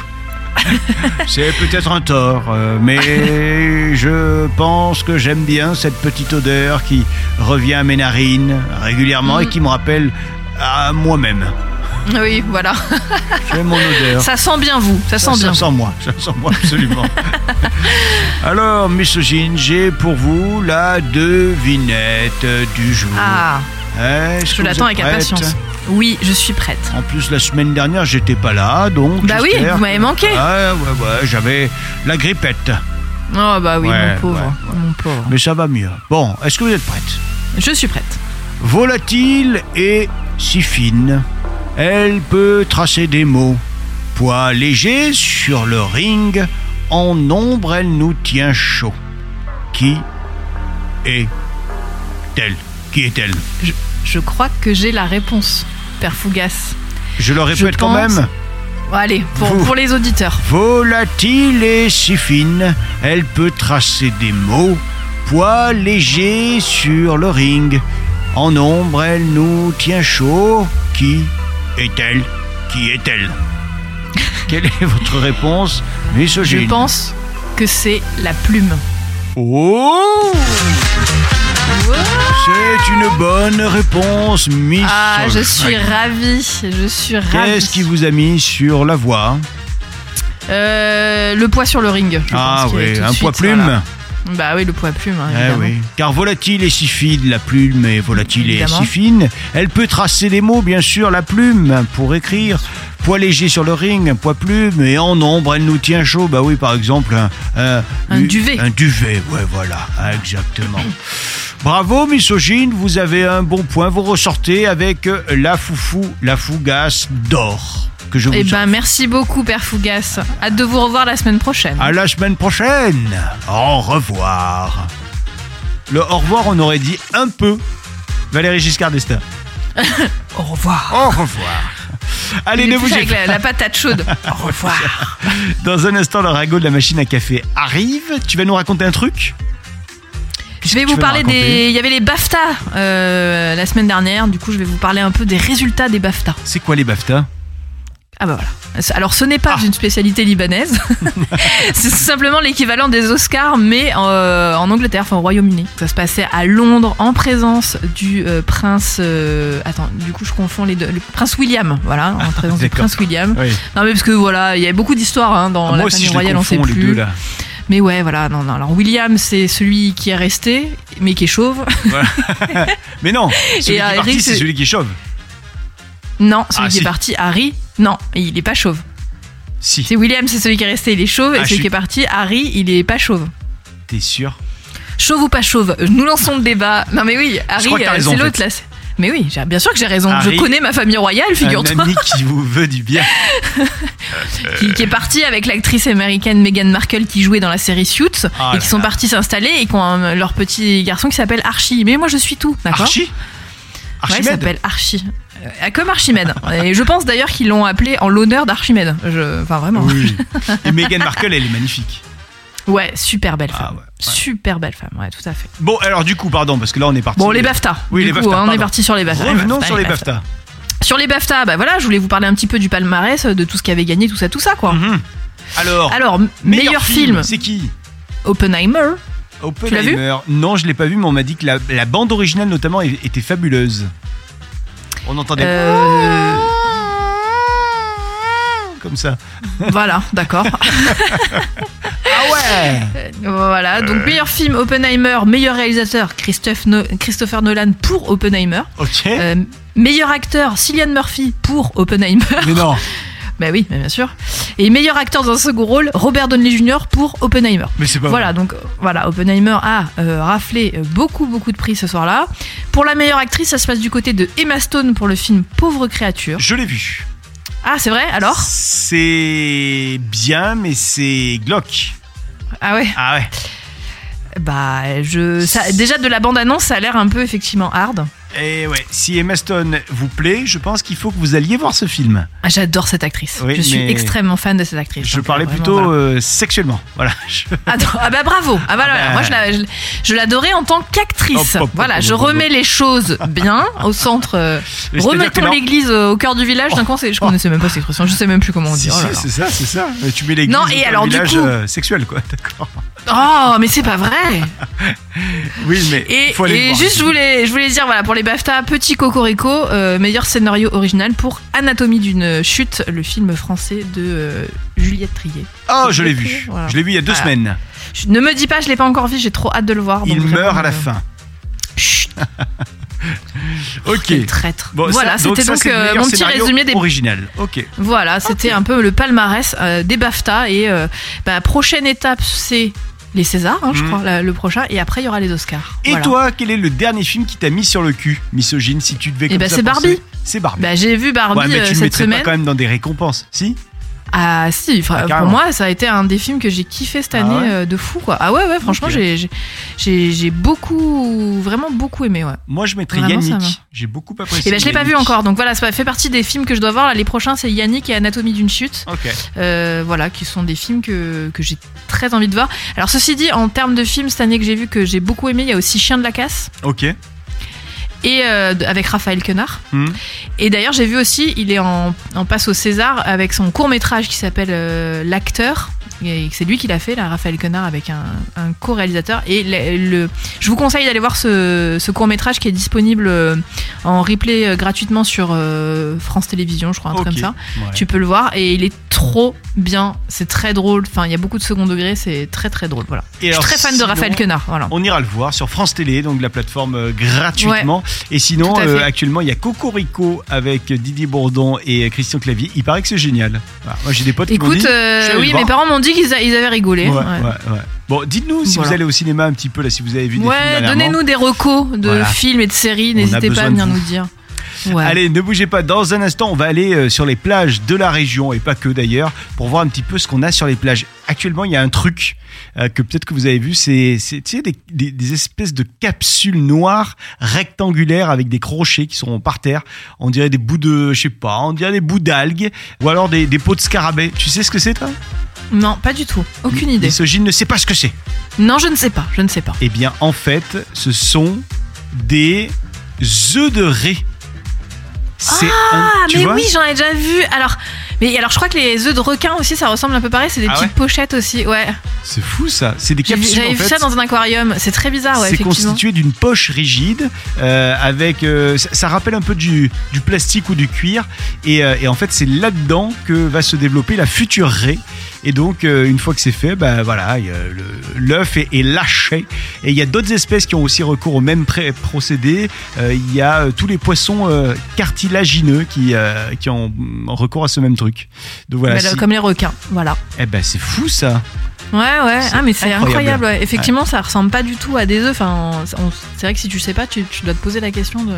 [LAUGHS] C'est peut-être un tort, euh, mais je pense que j'aime bien cette petite odeur qui revient à mes narines régulièrement et Mm. qui me rappelle à moi-même. Oui, voilà. [LAUGHS] J'aime mon odeur. Ça sent bien vous, ça, sent bien. Ça sent moi, ça sent moi absolument. [LAUGHS] Alors, misogyne, j'ai pour vous la devinette du jour. Ah, est-ce je que vous l'attends êtes avec prête impatience. Oui, je suis prête. En plus, la semaine dernière, j'étais pas là, donc. Bah oui, vous m'avez manqué. Ouais, ouais, ouais, j'avais la grippette, Oh bah oui, Ouais, mon pauvre, ouais, ouais. mon pauvre. mais ça va mieux. Bon, est-ce que vous êtes prête? Je suis prête. Volatile et si fine, elle peut tracer des mots. Poids léger sur le ring, en ombre elle nous tient chaud. Qui est-elle? Qui est-elle? Je, je crois que j'ai la réponse, Père Fougas. Je le Je répète quand même. Allez, pour, les auditeurs. Volatile et si fine, elle peut tracer des mots. Poids léger sur le ring, en ombre elle nous tient chaud. Qui est-elle? Qui est-elle? [LAUGHS] Quelle est votre réponse, Je misogyne pense que c'est la plume. Oh C'est une bonne réponse, misogyne. Ah, je suis ravie, je suis ravie. Qu'est-ce qui vous a mis sur la voie Euh, le poids sur le ring. je Ah pense qu'il est oui, tout de un suite, poids plume voilà. Bah oui, le poids plume, hein, Eh évidemment. oui, car volatile et si fine, la plume est volatile Évidemment. et si fine. Elle peut tracer des mots, bien sûr, la plume, pour écrire. Poids léger sur le ring, un poids plume, et en ombre, elle nous tient chaud. Bah oui, par exemple, un, un, Un duvet. Un duvet, ouais, voilà, exactement. [CLEARS THROAT] Bravo, misogyne, vous avez un bon point. Vous ressortez avec euh, la foufou, la fougasse d'or. Que je vous Eh ben, offre. merci beaucoup, Père Fougas. Hâte de vous revoir la semaine prochaine. À la semaine prochaine. Au revoir. Le au revoir, on aurait dit un peu Valérie Giscard d'Estaing. [LAUGHS] Au revoir. Au revoir. Allez, ne bougez avec pas. la, la patate chaude. [LAUGHS] Au revoir. Dans un instant, le ragot de la machine à café arrive. Tu vas nous raconter un truc Je vais vous parler des. Il y avait les BAFTA euh, la semaine dernière. Du coup, je vais vous parler un peu des résultats des BAFTA. C'est quoi les BAFTA? Ah bah voilà. Alors, ce n'est pas Ah. une spécialité libanaise. [LAUGHS] c'est tout simplement l'équivalent des Oscars, mais euh, en Angleterre, enfin au Royaume-Uni. Ça se passait à Londres en présence du euh, prince. euh, attends, du coup, je confonds les deux. Le prince William, voilà, en [LAUGHS] présence du prince William. Oui. Non, mais parce que voilà, il y a beaucoup d'histoires hein, dans Ah, la famille royale, on sait plus. deux là. Mais ouais, voilà, non, non. Alors, William, c'est celui qui est resté, mais qui est chauve. [LAUGHS] Mais non, celui qui Harry, est parti, c'est c'est- celui qui est chauve. Non, celui Ah, qui si. est parti, Harry, non, il est pas chauve. Si, C'est William, c'est celui qui est resté, il est chauve, Ah, et je celui suis- qui est parti, Harry, il est pas chauve. t'es sûr? Chauve ou pas chauve? Nous lançons le débat. Non mais oui, Harry, euh, c'est l'autre là. Mais oui, bien sûr que j'ai raison. Harry, Je connais ma famille royale, Un figure-toi, ami qui vous veut du bien. [LAUGHS] qui, qui est parti avec l'actrice américaine Meghan Markle qui jouait dans la série Suits, Ah et qui sont là. partis s'installer et qui ont un- leur petit garçon qui s'appelle Archie. Mais moi je suis tout, d'accord Archie? Ouais, il Archimède? s'appelle Archie. Euh, comme Archimède. Et je pense d'ailleurs qu'ils l'ont appelé en l'honneur d'Archimède. Je... Enfin vraiment. Oui. [LAUGHS] Et Meghan Markle, elle est magnifique. Ouais, super belle femme. Ah ouais, ouais. Super belle femme, ouais, tout à fait. Bon, alors du coup, pardon, parce que là on est parti. Bon, les BAFTA. Oui, Du les coup, BAFTA, hein, on est parti sur les BAFTA. Revenons sur les BAFTA. Sur les BAFTA, bah voilà, je voulais vous parler un petit peu du palmarès, de tout ce qui avait gagné, tout ça, tout ça, quoi. Mhm. Alors, Alors, meilleur, film, c'est qui? Oppenheimer. Oppenheimer. Non, je l'ai pas vu, mais on m'a dit que la, la bande originale notamment était fabuleuse. On entendait Euh, [LAUGHS] comme ça. voilà, [LAUGHS] d'accord. Ah ouais Euh, voilà, donc meilleur film Oppenheimer, meilleur réalisateur Christophe No- Christopher Nolan pour Oppenheimer. Ok. Euh, meilleur acteur Cillian Murphy pour Oppenheimer. Mais non, [LAUGHS] bah oui, bien sûr. Et meilleur acteur dans un second rôle Robert Downey Jr. pour Oppenheimer. mais c'est pas Voilà, donc euh, voilà, Oppenheimer a euh, raflé euh, beaucoup, beaucoup de prix ce soir-là. Pour la meilleure actrice, ça se passe du côté de Emma Stone pour le film Pauvre créature. Je l'ai vu. Ah, c'est vrai Alors? C'est bien, mais c'est glauque. Ah ouais? Ah ouais. Bah, je. Ça, déjà, de la bande-annonce, ça a l'air un peu effectivement hard. Et ouais, si Emma Stone vous plaît, je pense qu'il faut que vous alliez voir ce film. Ah, J'adore cette actrice. Oui, je suis extrêmement fan de cette actrice. Je parlais euh, vraiment, plutôt voilà. euh, sexuellement. Voilà. [LAUGHS] Je- Ah, ah bah bravo. Ah bah, Ah bah. moi je la- je, je l'adorais en tant qu'actrice. Voilà, je remets les choses bien au centre. euh, [LAUGHS] remettons l'église au cœur du village. D'un coup, c'est- je connaissais même pas cette expression. Je sais même plus comment on dit. Oh si, c'est ça, c'est ça. Mais Tu mets les Non, et alors, du village coup- euh, sexuel, quoi. [LAUGHS] D'accord. Oh, mais c'est pas vrai. [LAUGHS] Oui, mais Et, faut aller le et voir. juste, je voulais, je voulais dire, voilà, pour les BAFTA, petit cocorico, euh, meilleur scénario original pour Anatomie d'une chute, le film français de euh, Juliette Trier. Oh, je l'ai vu. Voilà. Je l'ai vu il y a deux Voilà. semaines. Je- ne me dis pas, je l'ai pas encore vu, j'ai trop hâte de le voir. Il meurt à la euh, fin. Chut, [LAUGHS] Ok. traître. Bon, voilà, c'était ça, donc euh, mon petit résumé des. original. Ok. Voilà, c'était un peu le palmarès euh, des BAFTA et euh, bah, prochaine étape, c'est les Césars, hein, je Mhm. crois, la- le prochain, et après il y aura les Oscars. Et Voilà. toi, quel est le dernier film qui t'a mis sur le cul, misogyne, si tu devais Eh comme ben, ça c'est Barbie. C'est Barbie. Bah, j'ai vu Barbie ouais, mais euh, tu le cette semaine. pas quand même dans des récompenses, si? Ah si, Ah, pour moi ça a été un des films que j'ai kiffé cette Ah année ouais euh, de fou quoi. Ah ouais ouais franchement j'ai j'ai- j'ai j'ai beaucoup vraiment beaucoup aimé ouais. Moi, je mettrais Vraiment. Yannick. J'ai beaucoup apprécié. Et ben je l'ai pas vu encore donc voilà ça fait partie des films que je dois voir là. les prochains c'est Yannick et Anatomie d'une chute Ok. Euh, voilà qui sont des films que que j'ai très envie de voir. Alors ceci dit en termes de films cette année que j'ai vu que j'ai beaucoup aimé il y a aussi Chien de la casse Ok. Et euh, avec Raphaël Quenard. Hmm. Et d'ailleurs, j'ai vu aussi, il est en, en passe au César avec son court métrage qui s'appelle euh, L'acteur. C'est lui qui l'a fait, là, Raphaël Quenard, avec un, un co-réalisateur. Et le, le- je vous conseille d'aller voir ce, ce court métrage qui est disponible euh, en replay euh, gratuitement sur euh, France Télévisions, je crois, un truc comme ça. Ouais. Tu peux le voir et il est trop bien. C'est très drôle. Enfin, il y a beaucoup de second degré. C'est très très drôle. Voilà. Et je suis très fan de Raphaël Quenard. Voilà. On ira le voir sur France Télé, donc la plateforme gratuitement. Et sinon, euh, actuellement, il y a Cocorico avec Didier Bourdon et Christian Clavier. Il paraît que c'est génial. Moi, j'ai des potes qui m'ont Écoute, dit. euh, oui, mes parents m'ont dit qu'ils a- ils avaient rigolé. Ouais, Ouais. ouais, ouais. Bon, dites-nous si Voilà. vous allez au cinéma un petit peu là, si vous avez vu des films Ouais, dernièrement. donnez-nous des recos de Voilà. films et de séries, On a n'hésitez pas besoin à de venir vous. nous dire. [LAUGHS] Ouais. Allez, ne bougez pas. Dans un instant, on va aller euh, sur les plages de la région et pas que d'ailleurs pour voir un petit peu ce qu'on a sur les plages. Actuellement, il y a un truc euh, que peut-être que vous avez vu, c'est des, des- des espèces de capsules noires rectangulaires avec des crochets qui sont par terre. On dirait des bouts de, je sais pas, on dirait des bouts d'algues ou alors des, des pots de scarabée. Tu sais ce que c'est toi? Non, pas du tout. Aucune idée. Misogyne ne sait pas ce que c'est. Non, je ne sais pas. Je ne sais pas. Eh bien, en fait, ce sont des œufs de raie. C'est un- Ah, tu mais vois? oui, j'en ai déjà vu. Alors, mais alors, je crois que les œufs de requin aussi, ça ressemble un peu pareil. C'est des Ah petites ouais pochettes aussi. Ouais. C'est fou ça. C'est des capsules J'avais vu fait. ça dans un aquarium. C'est très bizarre, ouais, c'est constitué d'une poche rigide euh, avec euh, ça, ça rappelle un peu du, du plastique ou du cuir et, euh, et en fait c'est là-dedans que va se développer la future raie et donc euh, une fois que c'est fait bah voilà l'œuf est, est lâché et il y a d'autres espèces qui ont aussi recours au même procédé Euh, il y a euh, tous les poissons cartilagineux qui, qui ont recours à ce même truc donc voilà là, si- Comme les requins. Voilà. eh ben c'est fou ça Ouais, ouais. Ah, mais c'est incroyable. incroyable. ouais. Effectivement, ça ressemble pas du tout à des œufs. Enfin, c'est vrai que si tu sais pas, tu, tu dois te poser la question de.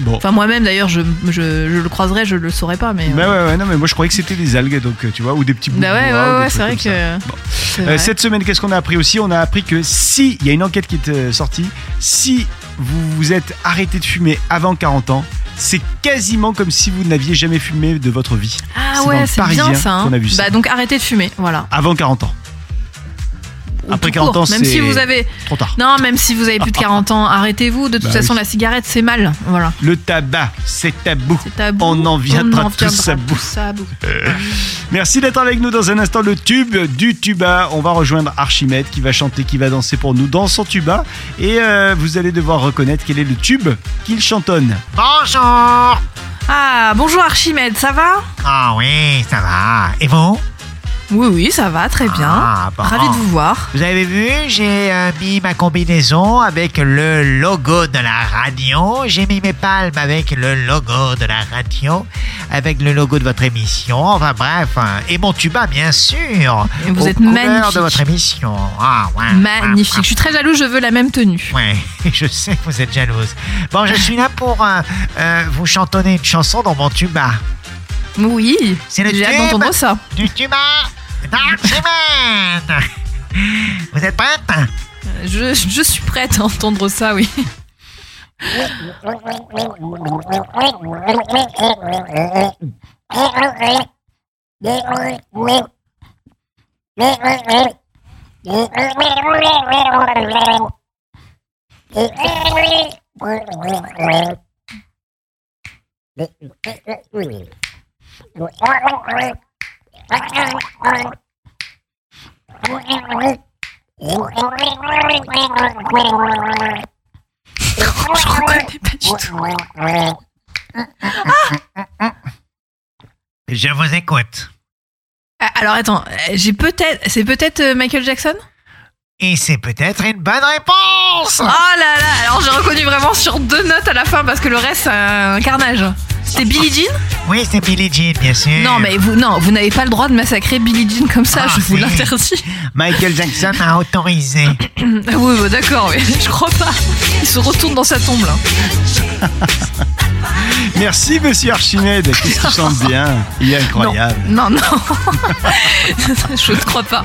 Bon Enfin, moi-même, d'ailleurs, je, je, je le croiserais, je le saurais pas, mais. Bah euh, ouais, ouais, non, mais moi je croyais que c'était des algues, donc euh, tu vois, ou des petits bouts Bah de ouais, bois, ouais, ouais, c'est vrai que. Bon. Euh, vrai. cette semaine, qu'est-ce qu'on a appris aussi? On a appris que si, il y a une enquête qui est sortie, si vous vous êtes arrêté de fumer avant 40 ans, c'est quasiment comme si vous n'aviez jamais fumé de votre vie. Ah ouais, c'est bien ça. hein. qu'on a vu ça. Bah donc arrêtez de fumer, voilà. Avant 40 ans. Après tout 40 court. ans, même si c'est vous avez trop tard. non, même si vous avez plus de 40 ans, arrêtez-vous. De toute Bah façon, oui. la cigarette c'est mal. Voilà. Le tabac, c'est tabou. On en viendra en tous à bout. tous à bout. Merci d'être avec nous dans un instant. Le tube du tuba. On va rejoindre Archimède qui va chanter, qui va danser pour nous dans son tuba. Et euh, vous allez devoir reconnaître quel est le tube qu'il chantonne. Bonjour Ah, bonjour Archimède, ça va? Ah oui, ça va. Et vous? Oui, oui, ça va, très bien. Ah, bon. Ravi de vous voir. Vous avez vu, j'ai euh, mis ma combinaison avec le logo de la radio. J'ai mis mes palmes avec le logo de la radio, avec le logo de votre émission. Enfin bref, hein. et mon tuba bien sûr. Et vous aux êtes magnifique. de votre émission. Ah ouais. Magnifique. Je suis très jaloux, je veux la même tenue. Ouais, [LAUGHS] je sais que vous êtes jalouse. Bon, je suis là pour euh, euh, vous chantonner une chanson dans mon tuba. Oui, C'est le j'ai hâte d'entendre ça. Du tuba d'Archimède. Vous êtes prête? Je, je suis prête à entendre ça, oui. Je reconnais pas du tout. Je vous écoute. Ah, Alors attends, j'ai peut-être, c'est peut-être euh, Michael Jackson? Et c'est peut-être une bonne réponse Oh là là, alors j'ai reconnu vraiment sur deux notes à la fin parce que le reste c'est un carnage. C'est Billie Jean Oui, c'est Billie Jean, bien sûr. Non mais vous non, vous n'avez pas le droit de massacrer Billie Jean comme ça, Ah, je vous l'interdis. Michael Jackson a autorisé. [COUGHS] Oui, bah, d'accord, mais je crois pas. Il se retourne dans sa tombe là. [LAUGHS] Merci, monsieur Archimède. Qu'est-ce qu'il chante bien? Il est incroyable. Non, non. [LAUGHS] je ne crois pas.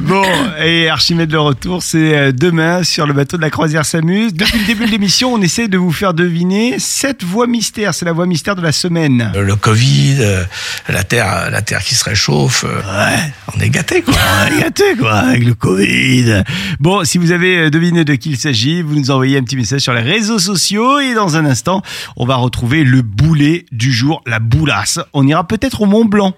Bon, et Archimède le retour, c'est euh, demain sur le bateau de la croisière s'amuse. Depuis le début de l'émission, on essaie de vous faire deviner cette voix mystère. C'est la voix mystère de la semaine. Euh, Le Covid, euh, la terre, la terre qui se réchauffe. euh, On est gâté quoi. On est gâtés, quoi, avec le Covid. Bon, si vous avez deviné de qui il s'agit, vous nous envoyez un petit message sur les réseaux sociaux et dans un instant, on va retrouver le boulet du jour, la boulasse. On ira peut-être au Mont Blanc.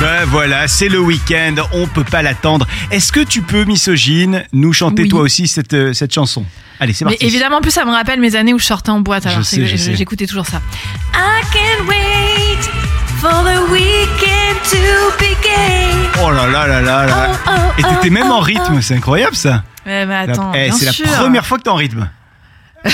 Ben voilà, c'est le week-end, on peut pas l'attendre. Est-ce que tu peux, misogyne, nous chanter Oui. toi aussi cette, euh, cette chanson? Allez, c'est Mais parti. évidemment, en plus, ça me rappelle mes années où je sortais en boîte. Alors, j'écoutais toujours ça. I can't wait for the weekend to begin. Oh là là là là là. Oh, oh, Et t'étais oh, même en oh, rythme, c'est incroyable ça. Ouais, mais La- attends, eh, c'est la première fois que t'es en rythme. [LAUGHS] [LAUGHS]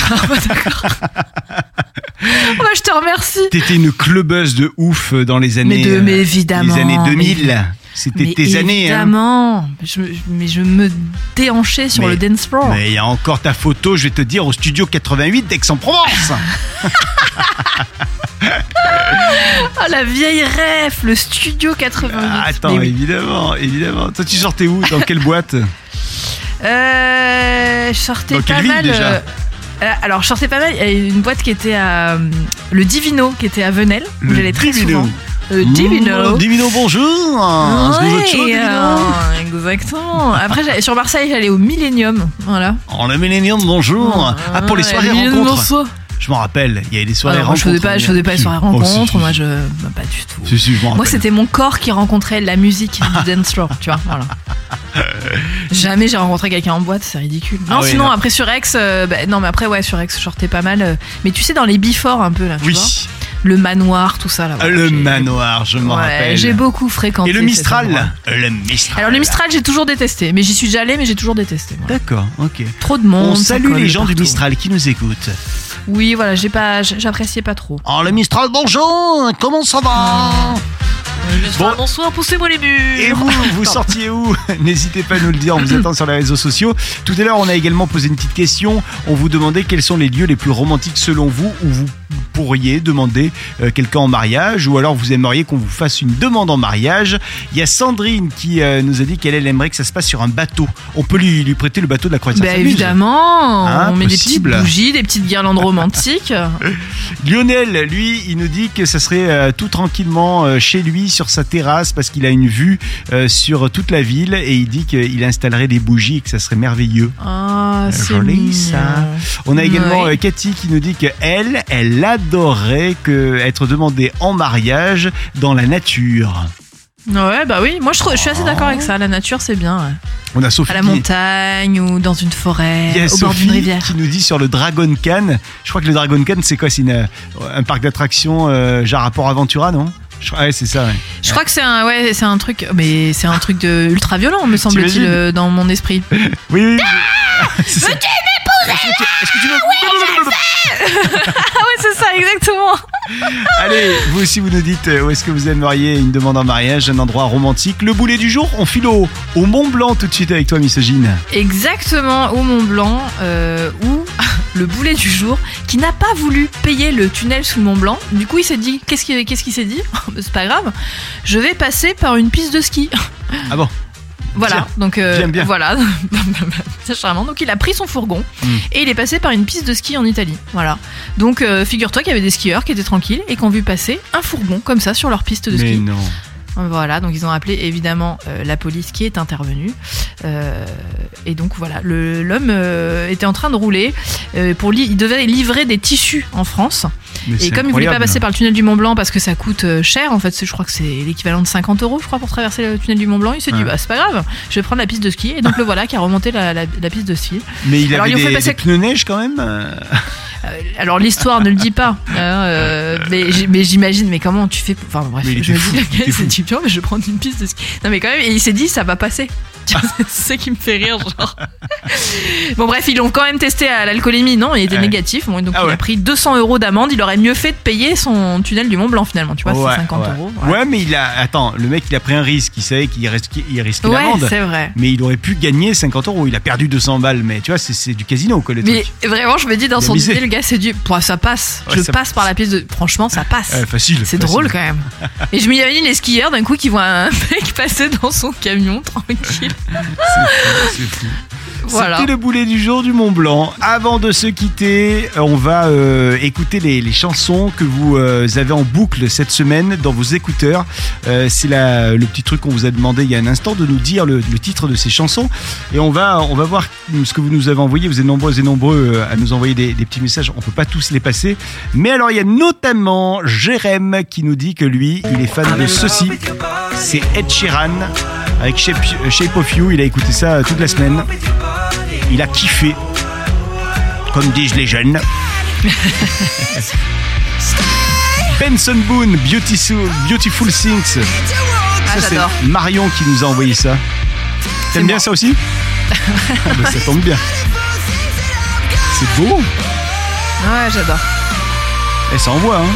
Oh, bah, je te remercie. T'étais une clubeuse de ouf dans les années. Mais de- euh, mais évidemment, Les années mais 2000. C'était Mais tes années. Hein. évidemment. Je, mais je me déhanchais sur Mais- le dance floor. Mais il y a encore ta photo, je vais te dire, au studio 88 d'Aix-en-Provence. [LAUGHS] [LAUGHS] Oh, la vieille ref, le studio 88. Ah, Attends, oui. évidemment, évidemment. Toi, tu sortais où? Dans quelle boîte? Euh, je sortais Dans quelle pas ville, mal. déjà? euh, euh, alors, je sortais pas mal. Il y a une boîte qui était à. euh, le Divino, qui était à Venelle, où j'allais très Divino. souvent. Le Divino. Mmh, Divino, bonjour. Ouais, Divino euh, exactement. Après, sur Marseille, j'allais au Millennium. Voilà. Oh, le Millennium, bonjour. Ah, pour les soirées rencontres. Je m'en rappelle, il y avait des soirées rencontres. je faisais pas, je faisais pas les soirées rencontres. moi, je, bah, pas du tout. Si, si, je m'en Moi, c'était mon corps qui rencontrait la musique du [LAUGHS] dance floor, tu vois. Voilà. Jamais j'ai rencontré quelqu'un en boîte, c'est ridicule. Non, Ah oui, sinon non. après sur X, euh, bah, non mais après ouais sur X, je sortais pas mal. euh, mais tu sais dans les before un peu là, tu Oui, vois, le manoir, tout ça là. Voilà, le manoir, je m'en Ouais, rappelle. j'ai beaucoup fréquenté. Et le Mistral. Le Mistral. Alors le Mistral, j'ai toujours détesté, mais j'y suis déjà allée, mais j'ai toujours détesté. voilà. D'accord, ok. Trop de monde. On salue les gens du. Mistral qui nous écoutent. Oui, voilà, j'ai pas, j'appréciais pas trop. Oh, le Mistral, bonjour Comment ça va Bon. bonsoir, poussez-moi les murs. Et vous, vous sortiez où [LAUGHS] N'hésitez pas à nous le dire, on vous attend sur les réseaux sociaux. Tout à l'heure, on a également posé une petite question. On vous demandait quels sont les lieux les plus romantiques selon vous où vous pourriez demander euh, quelqu'un en mariage ou alors vous aimeriez qu'on vous fasse une demande en mariage. Il y a Sandrine qui euh, nous a dit qu'elle elle aimerait que ça se passe sur un bateau. On peut lui, lui prêter le bateau de la croisière. Bah évidemment, Hein, on met des petites bougies, des petites guirlandes [LAUGHS] romantiques. Lionel, lui, il nous dit que ça serait euh, tout tranquillement chez lui sur sa terrasse parce qu'il a une vue sur toute la ville et il dit qu'il installerait des bougies et que ça serait merveilleux. Ah, c'est ça. On a également Cathy qui nous dit que elle, elle adorerait que être demandée en mariage dans la nature. Ouais, bah oui, moi je, suis assez d'accord avec ça. La nature, c'est bien. ouais. On a Sophie. À la qui- montagne ou dans une forêt, au bord d'une Sophie rivière. qui nous dit sur le Dragon Can. Je crois que le Dragon Can, c'est quoi? C'est euh, un parc d'attractions euh, genre rapport Aventura, non? Je Ouais, c'est ça. ouais. Je crois que c'est un, ouais, c'est un truc, mais c'est un truc de ultra violent, me semble-t-il, euh, dans mon esprit. [LAUGHS] Oui, oui. [LAUGHS] Tu- est-ce que tu veux [LAUGHS] Ah ouais, c'est ça, exactement. [LAUGHS] Allez, vous aussi vous nous dites euh, où est-ce que vous aimeriez une demande en mariage, un endroit romantique. Le boulet du jour, on file au, au Mont Blanc tout de suite avec toi, misogyne. Exactement, au Mont Blanc, euh, où [LAUGHS] le boulet du jour, qui n'a pas voulu payer le tunnel sous le Mont Blanc, du coup il s'est dit, qu'est-ce qu'il qu'est-ce qu'il s'est dit? C'est pas grave, je vais passer par une piste de ski. Ah bon? Voilà, donc euh, bien. voilà, [LAUGHS] c'est charmant. Donc il a pris son fourgon Mm. et il est passé par une piste de ski en Italie. Voilà. Donc euh, figure-toi qu'il y avait des skieurs qui étaient tranquilles et qui ont vu passer un fourgon comme ça sur leur piste de Mais ski. non. Voilà, donc ils ont appelé évidemment euh, la police qui est intervenue. Euh, et donc voilà, l'homme euh, était en train de rouler. pour il devait livrer des tissus en France. Mais Et comme il voulait pas incroyable. passer par le tunnel du Mont Blanc parce que ça coûte cher, en fait, je crois que c'est l'équivalent de 50 euros, je crois, pour traverser le tunnel du Mont Blanc. Il s'est dit, bah c'est pas grave, je vais prendre la piste de ski. Et donc le [LAUGHS] voilà qui a remonté la, la- la piste de ski. Mais il Alors, avait ont fait des, passer- des pneus neige quand même alors l'histoire ne le dit pas, hein, euh, mais j'imagine, mais comment tu fais Enfin bref, Mais je me dis, tiens, mais je vais prendre une piste de ski. Non mais quand même, et il s'est dit, ça va passer. [LAUGHS] C'est ça qui me fait rire, genre. Bon bref, ils l'ont quand même testé à l'alcoolémie, non Il était Ouais. négatif, bon, donc Ah il ouais. a pris 200 euros d'amende. Il aurait mieux fait de payer son tunnel du Mont Blanc finalement, tu vois, ouais, c'est 50 ouais. euros. Ouais, mais il a. Attends, le mec il a pris un risque. Il savait qu'il risquait, il risquait Ouais, l'amende. c'est vrai. Mais il aurait pu gagner 50 euros. Il a perdu 200 balles. Mais tu vois, c'est- c'est du casino quoi le Mais truc. vraiment, je me dis dans son idée, le gars dit, Pouah, ça passe. Je ça passe par la piste de. Franchement, ça passe. Facile. C'est drôle quand même. [LAUGHS] Et je m'imagine les skieurs d'un coup qui voient un [LAUGHS] mec passer dans son camion tranquille. C'est fou. Voilà. C'était le boulet du jour du Mont Blanc. Avant de se quitter, on va euh, écouter les, les chansons que vous euh, avez en boucle cette semaine dans vos écouteurs. Euh, C'est la- le petit truc qu'on vous a demandé il y a un instant de nous dire le, le titre de ces chansons. Et on va, on va voir ce que vous nous avez envoyé. Vous êtes nombreux et nombreux à nous envoyer des, des petits messages. On peut pas tous les passer. Mais alors, il y a notamment Jérém qui nous dit que lui, il est fan de ceci. C'est Ed Sheeran avec Shape, Shape of You. Il a écouté ça euh, toute la semaine. Il a kiffé. Comme disent les jeunes. [LAUGHS] Benson Boone, Beautiful, Beautiful Things. Ah, c'est. Marion qui nous a envoyé ça. T'aimes bien moi. ça aussi [LAUGHS] Ah, bah, Ça tombe bien. C'est beau. Ouais, j'adore. Et ça envoie, hein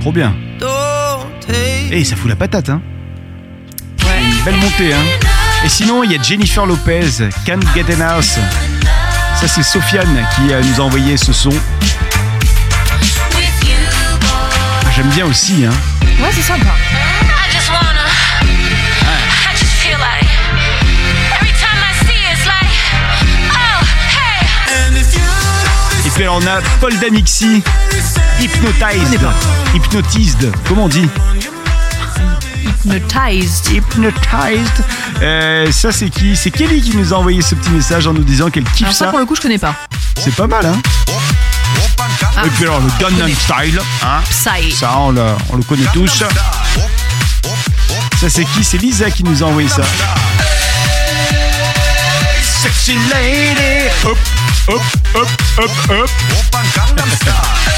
Trop bien. Et ça fout la patate, hein Ouais. Une belle montée, hein Et sinon, il y a Jennifer Lopez, Can't Get An House. Ça, c'est Sofiane qui nous a envoyé ce son. Ah, J'aime bien aussi, hein Ouais, c'est sympa. I just wanna. I just feel like. Every time I see it, it's like. Oh, hey. Et puis alors, on a Paul Danixi, Hypnotized. Hypnotized, comment on dit? Hypnotized. Hypnotized. Euh, ça, c'est qui C'est Kelly qui nous a envoyé ce petit message en nous disant qu'elle kiffe Alors ça, ça. pour le coup, je connais pas. C'est pas mal, hein Ah, Et puis alors, le Gangnam Style, hein Psy. Ça, on le, on le connaît tous. Ça, c'est qui C'est Lisa qui nous a envoyé ça. Sexy lady. Hop, hop, hop, hop, hop.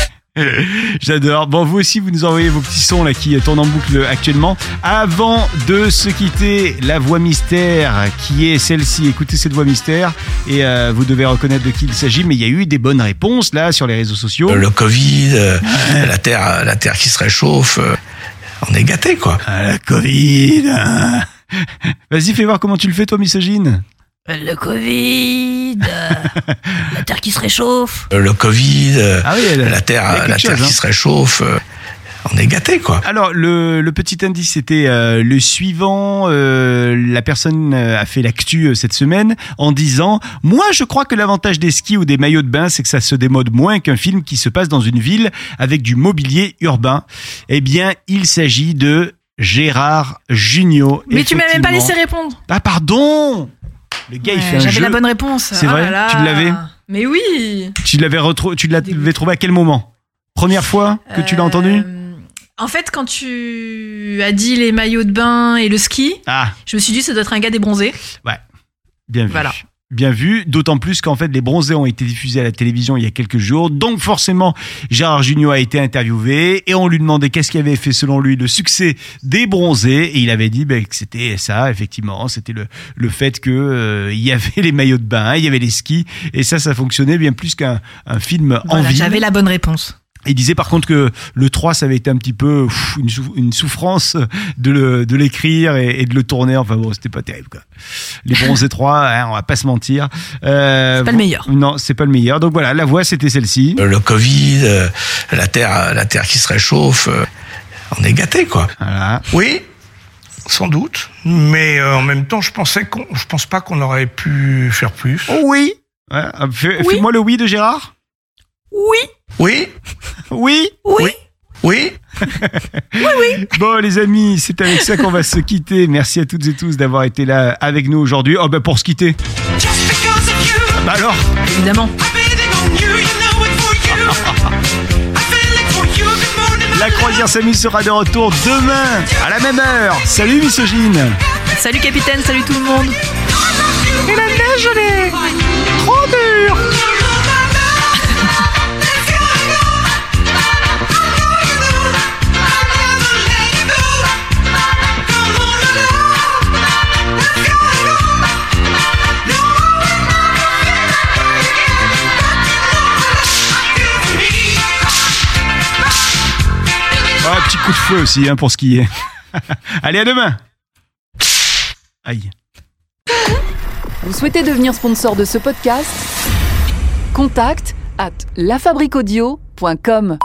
[LAUGHS] [LAUGHS] J'adore. Bon, vous aussi, vous nous envoyez vos petits sons là qui tournent en boucle actuellement. Avant de se quitter, la voix mystère qui est celle-ci. Écoutez cette voix mystère et euh, vous devez reconnaître de qui il s'agit. Mais il y a eu des bonnes réponses là sur les réseaux sociaux. Euh, Le Covid, euh, la terre, la terre qui se réchauffe. euh, On est gâté quoi. Ah, la Covid. hein. [LAUGHS] Vas-y, fais voir comment tu le fais, toi, misogyne. Le Covid, euh, [LAUGHS] la Terre qui se réchauffe. Le Covid, euh, Ah oui, elle- la Terre, quelque la Terre qui hein. se réchauffe. euh, on est gâté, quoi. Alors, le, le petit indice, c'était euh, le suivant. euh, la personne euh, a fait l'actu euh, cette semaine en disant « Moi, je crois que l'avantage des skis ou des maillots de bain, c'est que ça se démode moins qu'un film qui se passe dans une ville avec du mobilier urbain. » Eh bien, il s'agit de Gérard Jugnot. Mais tu m'as même pas laissé répondre. Ah, pardon Le gars, il Ouais, fait un J'avais la bonne réponse. C'est Oh vrai là là. Tu l'avais Mais oui. Tu l'avais retrouvé, tu l'avais trouvé à quel moment? Première fois que tu l'as Euh, entendu? En fait, quand tu as dit les maillots de bain et le ski, Ah, je me suis dit ça doit être un gars des bronzés. bien vu. Voilà. Bien vu, d'autant plus qu'en fait les bronzés ont été diffusés à la télévision il y a quelques jours, donc forcément Gérard Jugnot a été interviewé et on lui demandait qu'est-ce qui avait fait selon lui le succès des bronzés et il avait dit ben, que c'était ça effectivement, c'était le, le fait que euh, il y avait [LAUGHS] les maillots de bain, il y avait les skis et ça ça fonctionnait bien plus qu'un un film en Voilà, ville. J'avais la bonne réponse. Il disait par contre que le 3, ça avait été un petit peu pff, une, sou- une souffrance de l'écrire et, et de le tourner. Enfin bon, c'était pas terrible. Quoi. Les bronzés 3, hein, on va pas se mentir. Euh, C'est pas le meilleur. Non, c'est pas le meilleur. Donc voilà, la voix, c'était celle-ci. Euh, Le Covid, euh, la Terre, la Terre qui se réchauffe. euh, on est gâté, quoi. Voilà. Oui, sans doute. Mais en même temps, je pensais qu'on, je pense pas qu'on aurait pu faire plus. Oh oui Ouais, fais- Oui. Fais-moi le oui de Gérard. Oui. Oui, Oui [LAUGHS] Oui. oui. Bon les amis, c'est avec ça qu'on va se quitter. Merci à toutes et tous d'avoir été là avec nous aujourd'hui. Oh bah pour se quitter. Bah alors Évidemment. La croisière s'amuse sera de retour demain à la même heure. Salut misogyne Salut capitaine, salut tout le monde. Et la neige, elle est trop dure coup de fouet aussi hein, pour skier. [LAUGHS] Allez, à demain Aïe. Vous souhaitez devenir sponsor de ce podcast? Contact à lafabriquaudio.com.